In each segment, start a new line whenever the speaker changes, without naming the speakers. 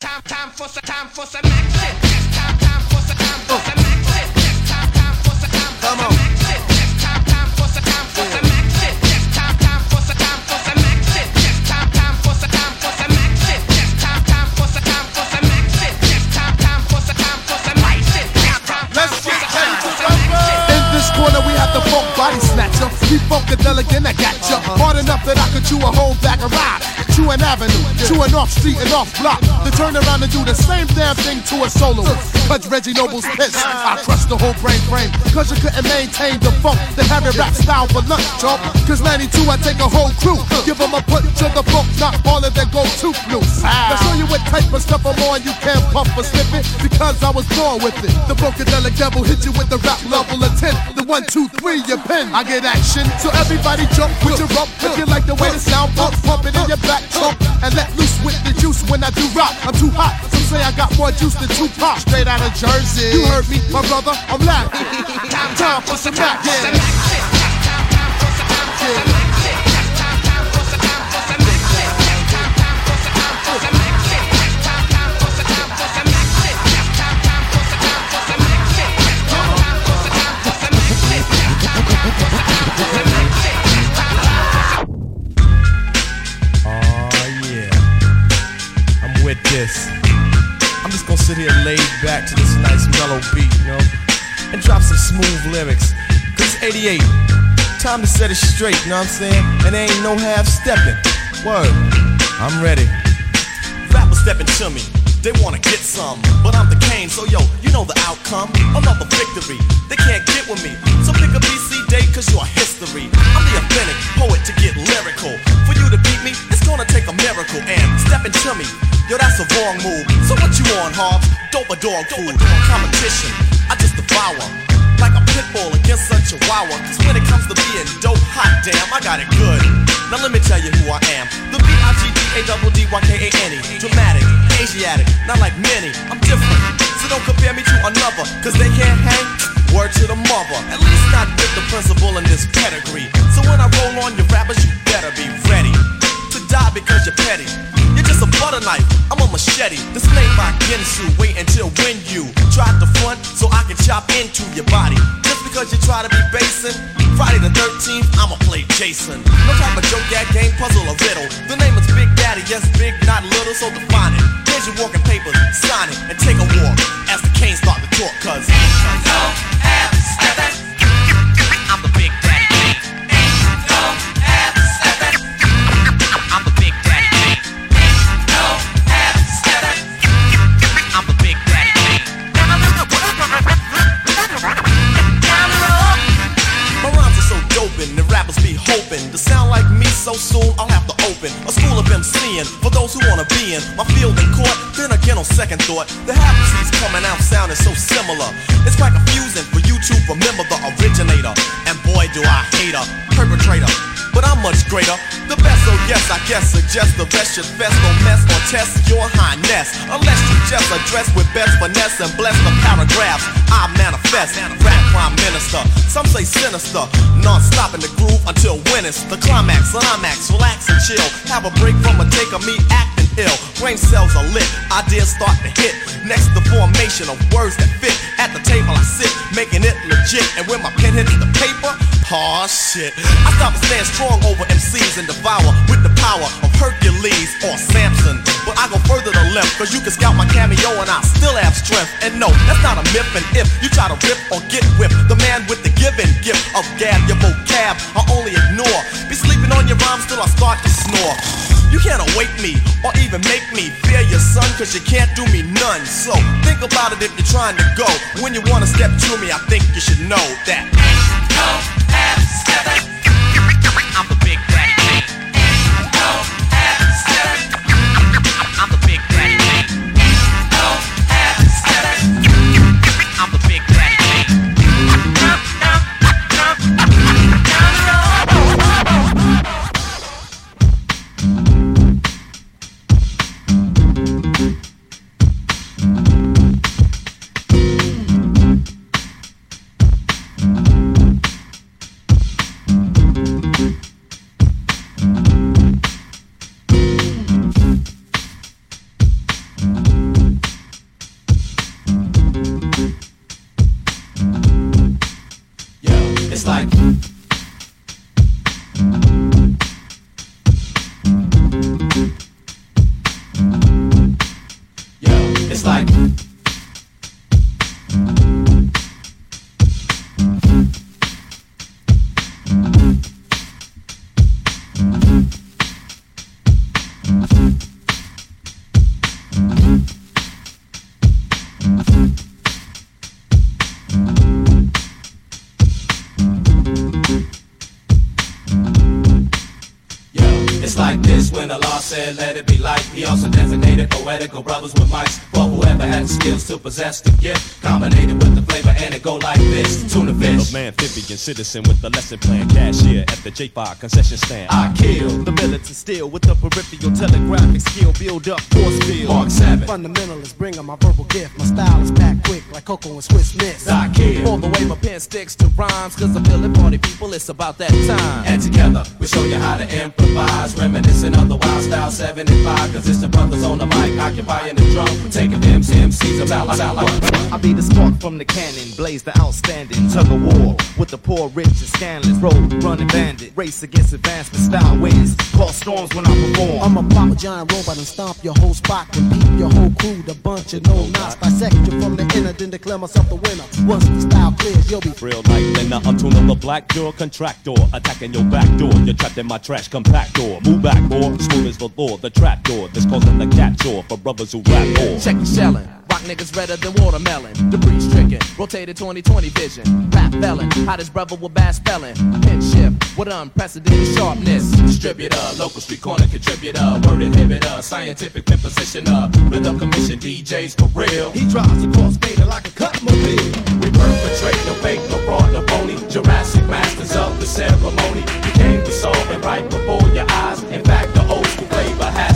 Time, time for some, time for some action. It's time, time for some, time for some action. It's time, time for some, time for some action.
Funk body snatcher. We funkadelic and I got ya. Uh-huh. Hard enough that I could chew a whole bag of ride. Chew an avenue, chew an off street and off block. To turn around and do the same damn thing to a soloist. Cause Reggie Noble's piss. I crushed the whole brain frame. Cause you couldn't maintain the funk. The heavy rap style for lunch, chump. Cause 92, I take a whole crew. Give them a punch to the book, not all of them go too loose. Now show you what type of stuff I'm on. You can't pump or slip it because I was born with it. The Funkadelic devil hit you with the rap level of 10. The one, two, three, your pen. I get action. So everybody jump with your rump. If you like the way the sound pumps, pump it in your back trunk. And let loose with the juice when I do rock. I'm too hot. Some say I got more juice than two Tupac. Straight out of Jersey. You heard me, my brother. I'm live. Time, time for some action.
Oh this. I'm just gonna sit here laid back to this nice mellow beat, you know, and drop some smooth lyrics. Cause it's 88, time to set it straight, you know what I'm saying? And there ain't no half stepping. Word, I'm ready. Rappers stepping to me. They wanna get some, but I'm the Kane, so yo, you know the outcome. Another victory. They can't get with me. So pick a BC date, cause you're history. I'm the authentic poet to get lyrical. For you to beat me, it's gonna take a miracle. And stepping to me, yo, that's a wrong move. So what you on, Hobbs? Dope a dog food. Competition, I just devour. Like a pit bull against a chihuahua. Cause when it comes to being dope, hot damn, I got it good. Now let me tell you who I am. The. Dramatic, Asiatic, not like many. I'm different. So don't compare me to another. Cause they can't hang. Word to the mother. At least not with the principal in this pedigree. So when I roll on your rappers, you better be ready to die because you're petty. You're just a butter knife, I'm a machete. This made by Ginsu. Wait until when you try to front so I can chop into your body. Just because you try to be basing. Friday the 13th, I'ma play Jason. No type of joke, gag, game, puzzle, or riddle. The name is Big Daddy, yes, big, not little, so define it. Here's your walking papers, sign it, and take a walk as the canes start to talk, cause. I'm the Big Daddy Kane. I'm the Big Daddy. My rhymes are so the rappers be to sound like me so soon. I'll have to open a school of MCing for those who wanna be in my field second thought, the half coming out sounding so similar. It's quite confusing for you to remember the originator. And boy, do I hate a perpetrator. But I'm much greater. The best, so yes, I guess suggest the best should fest or mess or test your highness. Unless you just address with best finesse and bless the paragraphs I manifest. Rap prime minister, some say sinister. Non-stop in the groove until when it's the climax. Climax, relax and chill. Have a break from a take of me acting ill. Brain cells are lit, ideas start to hit. Next, the formation of words that fit. At the table, I sit, making it legit. And when my pen hits the paper, oh shit. I stop and stand strong over MCs and devour with the power of Hercules or Samson. But I go further to left, cause you can scout my cameo and I still have strength. And no, that's not a myth. And if you try to rip or get whipped, the man with the given gift of gab, your vocab, I only ignore. Be sleeping on your rhymes till I start to snore. You can't awake me or even make me fear your son, cause you can't do me none. So think about it if you're trying to go. When you wanna step to me, I think you should know that. I'm
let it be light. He also designated poetical brothers with mics for whoever had the skills to possess the gift. Combinated
amphibian citizen with the lesson plan cashier at the J5 concession stand.
I kill.
the militant still with the peripheral telegraphic skill build up force field.
Mark 7.
Fundamentalist, bringing my verbal gift. My style is packed quick like Coco and Swiss Miss.
I kill.
All the way my pen sticks to rhymes, cause I'm feeling party people, it's about that time.
And together we show you how to improvise, reminiscing of the wild style 7 and 5. Cause it's the brothers on the mic, occupying the drum, taking them MCs about like, sound like.
I be the spark from the cannon, blaze the outstanding tug of war with the poor, rich, and scandalous. Road running bandit, race against advancement style wins. Call storms when I perform.
I'm a pop a giant robot and stomp your whole spot and peep your whole crew. The bunch of no knots dissect you from the inner, then declare myself the winner. Once the style clears, you'll be
Real like Linda, I'm tuning the black door contractor, attacking your back door. You're trapped in my trash compactor. Move back, boy. Smooth as the law, the trap door. This causing the cat jaw for brothers who rap more.
Check the shellin'. Rock niggas redder than watermelon. Debris stricken. Rotated 2020 vision. Rap felon. Hottest brother with bad spelling. Pin shift with unprecedented sharpness.
Distributor, local street corner contributor, word inhibitor, scientific pin positioner, rhythm commission DJs for real.
He drives a cross fader like a cut mobile.
We perpetrate no fake, no fraud, no phony. Jurassic masters of the ceremony. We came to solve it right before your eyes. In fact, the old school flavor has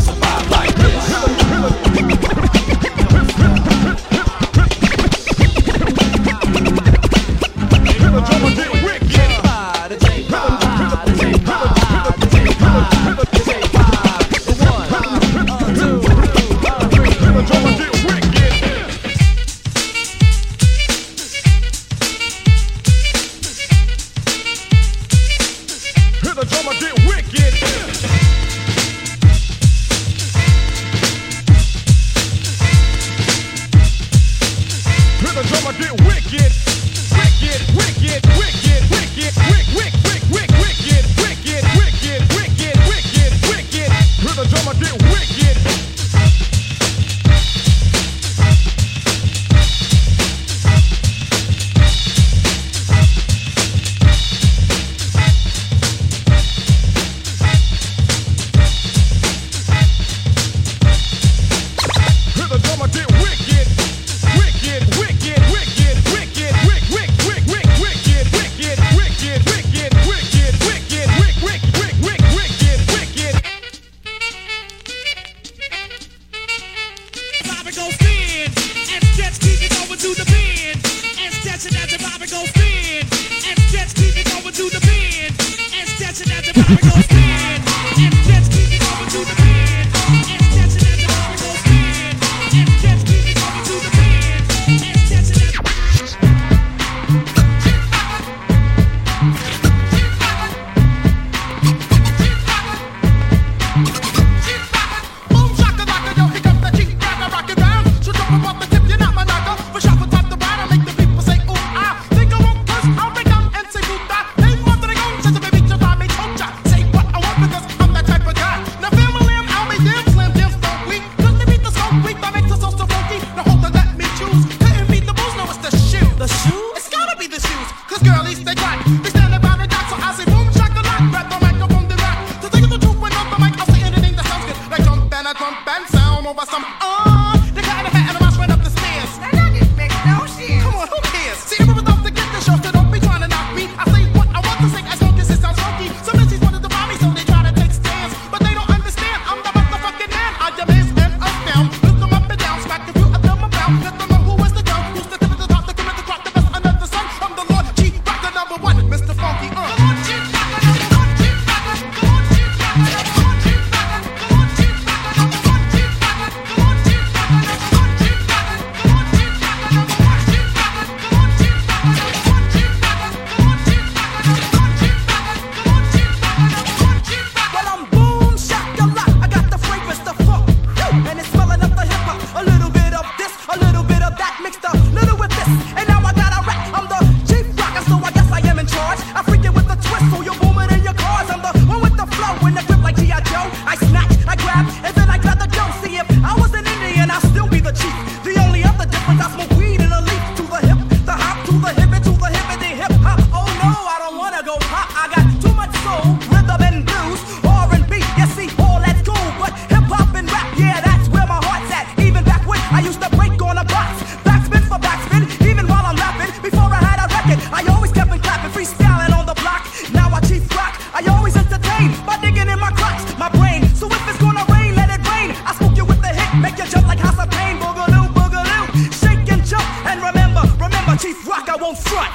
don't front.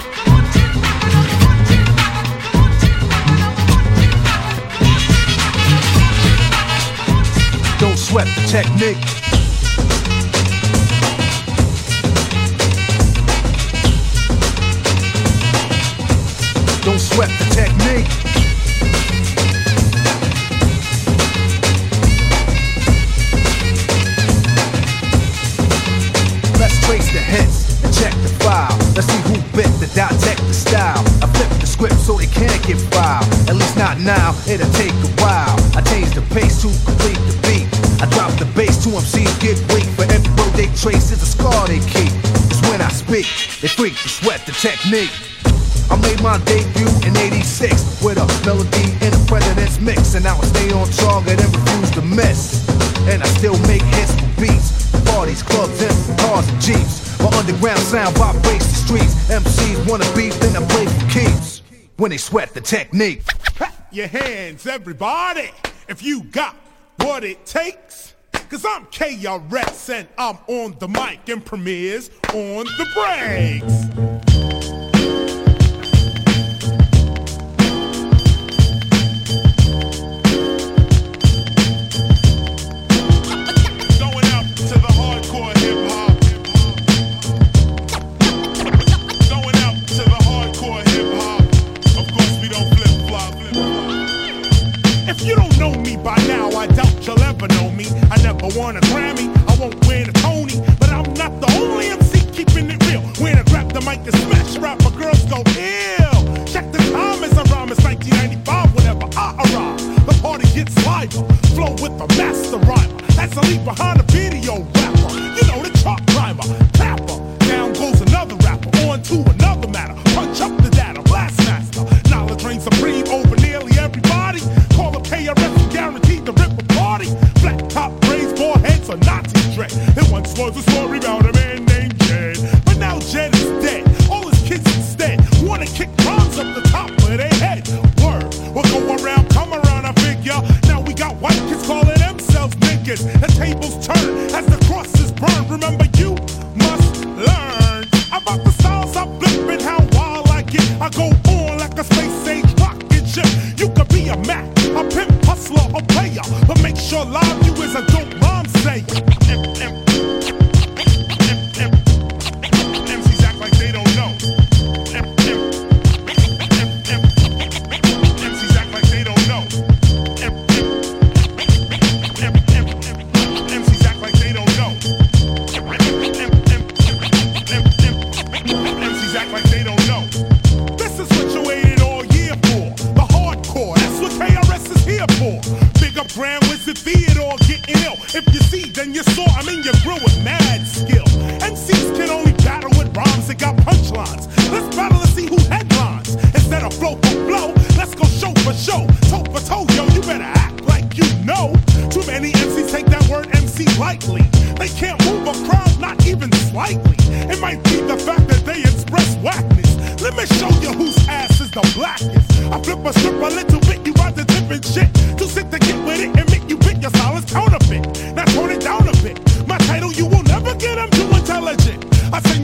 Don't
sweat the
technique. Don't sweat the technique. Let's see who bit the dissect the style. I flipped the script so they can't get filed. At least not now, it'll take a while. I changed the pace to complete the beat. I drop the bass to MCs get weak. For every road they trace is a scar they keep. It's when I speak, they freak, the sweat, the technique. I made my debut in 86 with a melody in a president's mix. And I will stay on target and refuse to miss. And I still make hits for beats, parties, clubs, and cars and jeeps. My underground sound vibrates the streets. MCs wanna beef, then I play for keeps. When they sweat the technique.
Your hands, everybody, if you got what it takes. Cause I'm KRS and I'm on the mic and Premier's on the breaks. without a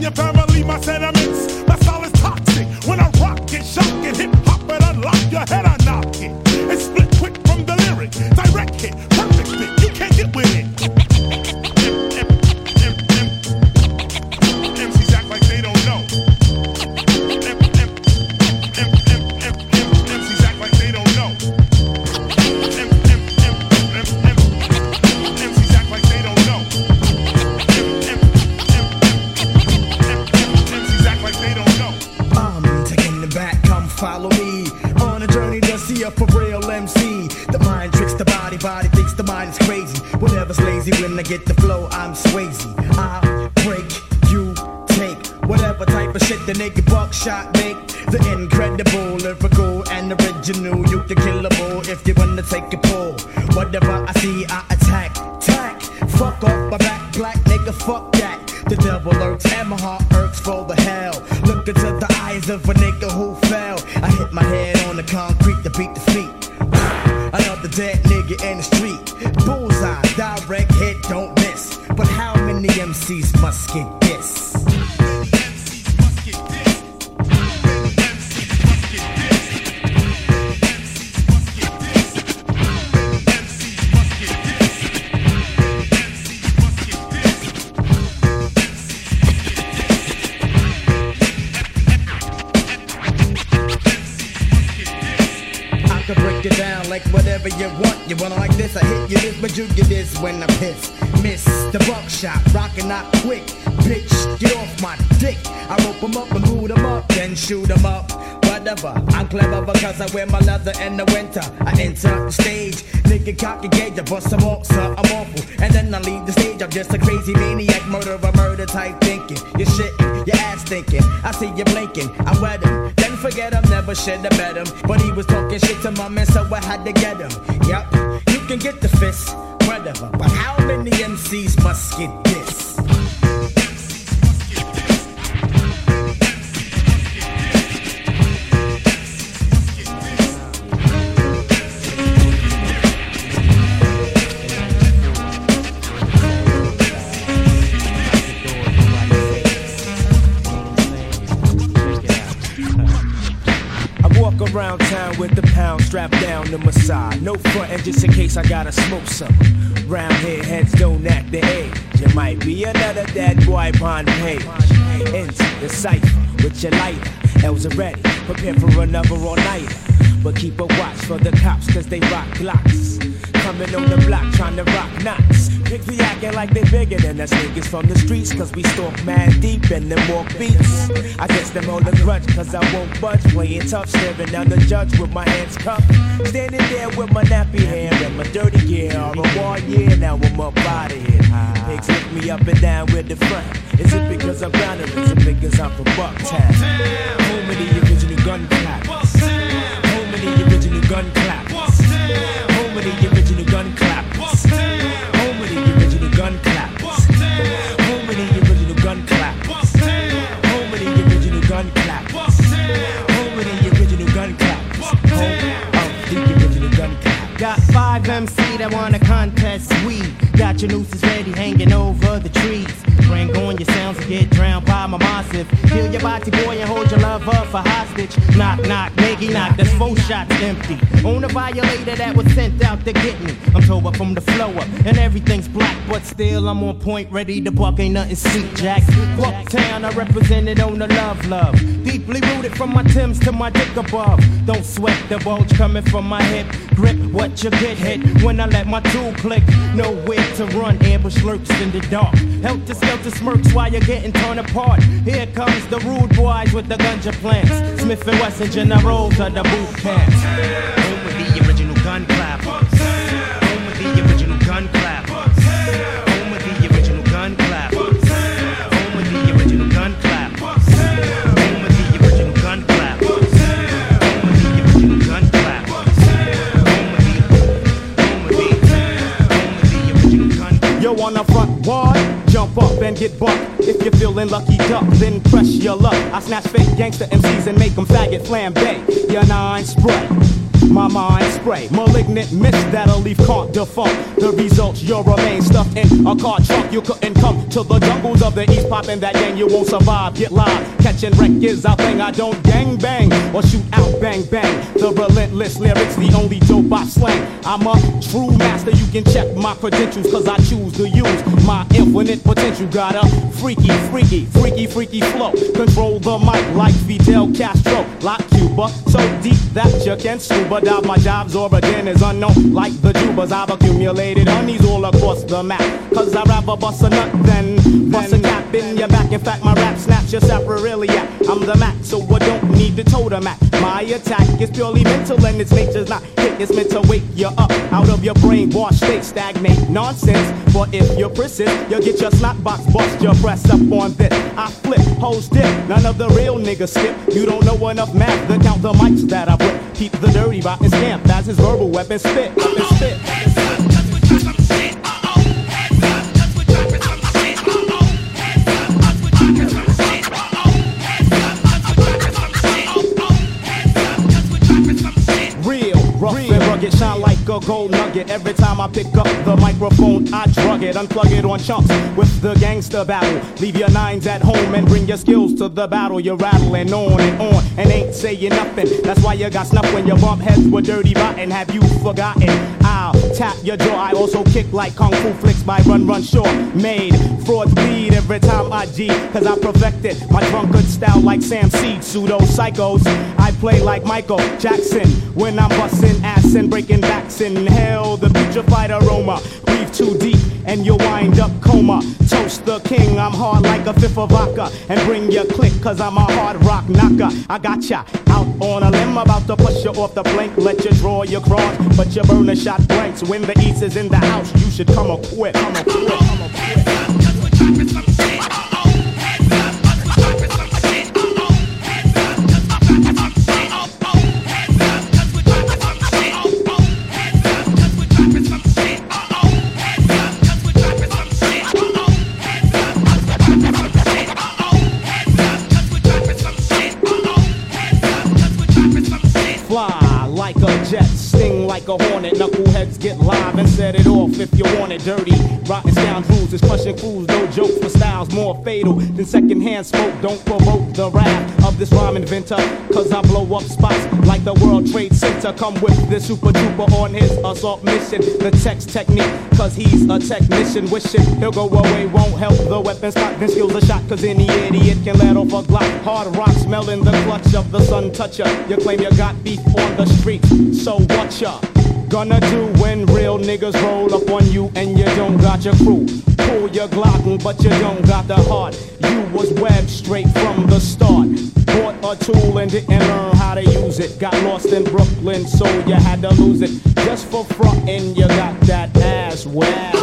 your family, my sentiments. when I get
the flow, I'm Swayze. I break, you take whatever type of shit the nigga buckshot make. The incredible, lyrical, and original. You can kill a bull if you wanna take a pull. Whatever I see, I attack. Tack, fuck off my back, black nigga, fuck that. The devil lurks and my heart irks for the hell. Look into the eyes of a nigga who fell. I hit my head on the concrete to beat the feet. Another dead nigga in the street. Bullseye, direct hit. MCs must get whatever you want. You wanna like this, I hit you this, but you get this when I piss. Miss the buckshot, rockin' not quick. Bitch, get off my dick. I rope 'em up and boot 'em up, then shoot 'em up. Whatever, I'm clever because I wear my leather in the winter. I enter the stage, nigga cocky gauge, I bust some off, sir, I'm awful. And then I leave the stage, I'm just a crazy maniac, murderer, murder type thinking. You're shitting, your ass thinking. I see you blinking, I'm wet him. Then forget him, never should have met him. But he was talking shit to my man, so I had to get him. Yep, you can get the fist, whatever. But how many MCs must get this?
Strapped down to my side. No front end just in case I gotta smoke some. Round here, heads don't act the age. You might be another dead boy upon page. Into the cipher with your lighter. L's are ready, prepare for another all nighter. But keep a watch for the cops, cause they rock glocks. Coming on the block trying to rock knots. Pick the acting like they bigger than us niggas from the streets, cause we stalk mad deep and then walk beats. I guess them hold a grudge, cause I won't budge. Playing tough, staring down the judge with my hands cupped. Standing there with my nappy hair and my dirty gear. All a war year, now I'm up out of here. Pigs lick me up and down with the front. Is it because I'm grounded? Is it because I'm from Bucktown? Of the original gun clap. Home of the original gun clap. Home of the original
Five MC that wanna contest we Got your nooses ready hanging over the trees. Your sounds get drowned by my massive. Kill your body boy and hold your love up for hostage. Knock, knock, nigga, knock, that's four shots empty. On a violator that was sent out to get me. I'm tore up from the flow up and everything's black, but still I'm on point, ready to buck, ain't nothing sweet, Jack. Bucktown, I represented on the love, love. Deeply rooted from my Timbs to my dick above. Don't sweat the bulge coming from my hip. Grip what you get hit when I let my tool click. Nowhere to run, ambush lurks in the dark. Skelter smirks while you're getting torn apart. Here comes the rude boys with the ganja plants. Smith and Wesson generals of the boot camps.
Lucky duck, then press your luck. I snatch fake gangster MCs and make them faggot flambe. Your nine spray. My mind spray, malignant mist that'll leave can't defunct. The results, your remain stuffed in a car trunk. You couldn't come to the jungles of the east, popping that gang. You won't survive. Get live, catching wreck is our thing. I don't gang bang or shoot out bang bang. The relentless lyrics, the only dope I slang. I'm a true master. You can check my credentials, cause I choose to use my infinite potential. Got a freaky, freaky, freaky, freaky flow. Control the mic like Fidel Castro, like Cuba. So deep that you can scuba dive. My job's origin is unknown, like the tubers. I've accumulated honeys all across the map. Cause I'd rather bust a nut than bust a cap in your back. In fact, my rap snaps your sacroiliac. I'm the Mac, so I don't need to totem Mac. My attack is purely mental and its nature's not hit. It's meant to wake you up out of your brainwash state, stagnate nonsense. But if you're persist, you'll get your snot box bust. Your press up on this. I flip, hoes dip. None of the real niggas skip. You don't know enough math to count the mics that I whip. Keep the dirty rotten scamp as his verbal weapon spit. Weapon spit. A gold nugget. Every time I pick up the microphone, I drug it, unplug it on chunks with the gangster battle. Leave your nines at home and bring your skills to the battle. You're rattling on and on and ain't saying nothing. That's why you got snuffed when your bump heads with dirty rotten. Have you forgotten? I'll tap your jaw. I also kick like kung fu flicks by Run Run Shaw. Made frauds bleed every time I G, cause I perfected my drunkard style like Sam Seed. Pseudo psychos. I play like Michael Jackson when I'm busting and breaking backs. Inhale the putrefied aroma. Breathe too deep and you'll wind up coma. Toast the king, I'm hard like a fifth of vodka. And bring your click, cause I'm a hard rock knocker. I got ya out on a limb, about to push you off the blink. Let you draw your cross, but you burn a shot blanks. When the east is in the house, you should come equipped. Come equipped. Come equipped. Jet, sting like a hornet. Knuckleheads get live and set it off if you want it dirty. Rotten scoundrels is crushing fools, no jokes for styles more fatal than secondhand smoke. Don't provoke the wrath of this rhyme inventor, cause I blow up spots like the World Trade Center. Come with this super duper on his assault mission. The text technique, cause he's a technician. Wishing he'll go away, won't help the weapon spot. Then skills a shot, cause any idiot can let off a glock. Hard rock smelling the clutch of the sun toucher. You claim you got beef on the street, so what ya? Gonna do when real niggas roll up on you and you don't got your crew. Pull your Glock, but you don't got the heart. You was webbed straight from the start. Bought a tool and didn't learn how to use it. Got lost in Brooklyn, so you had to lose it. Just for frontin', you got that ass wet.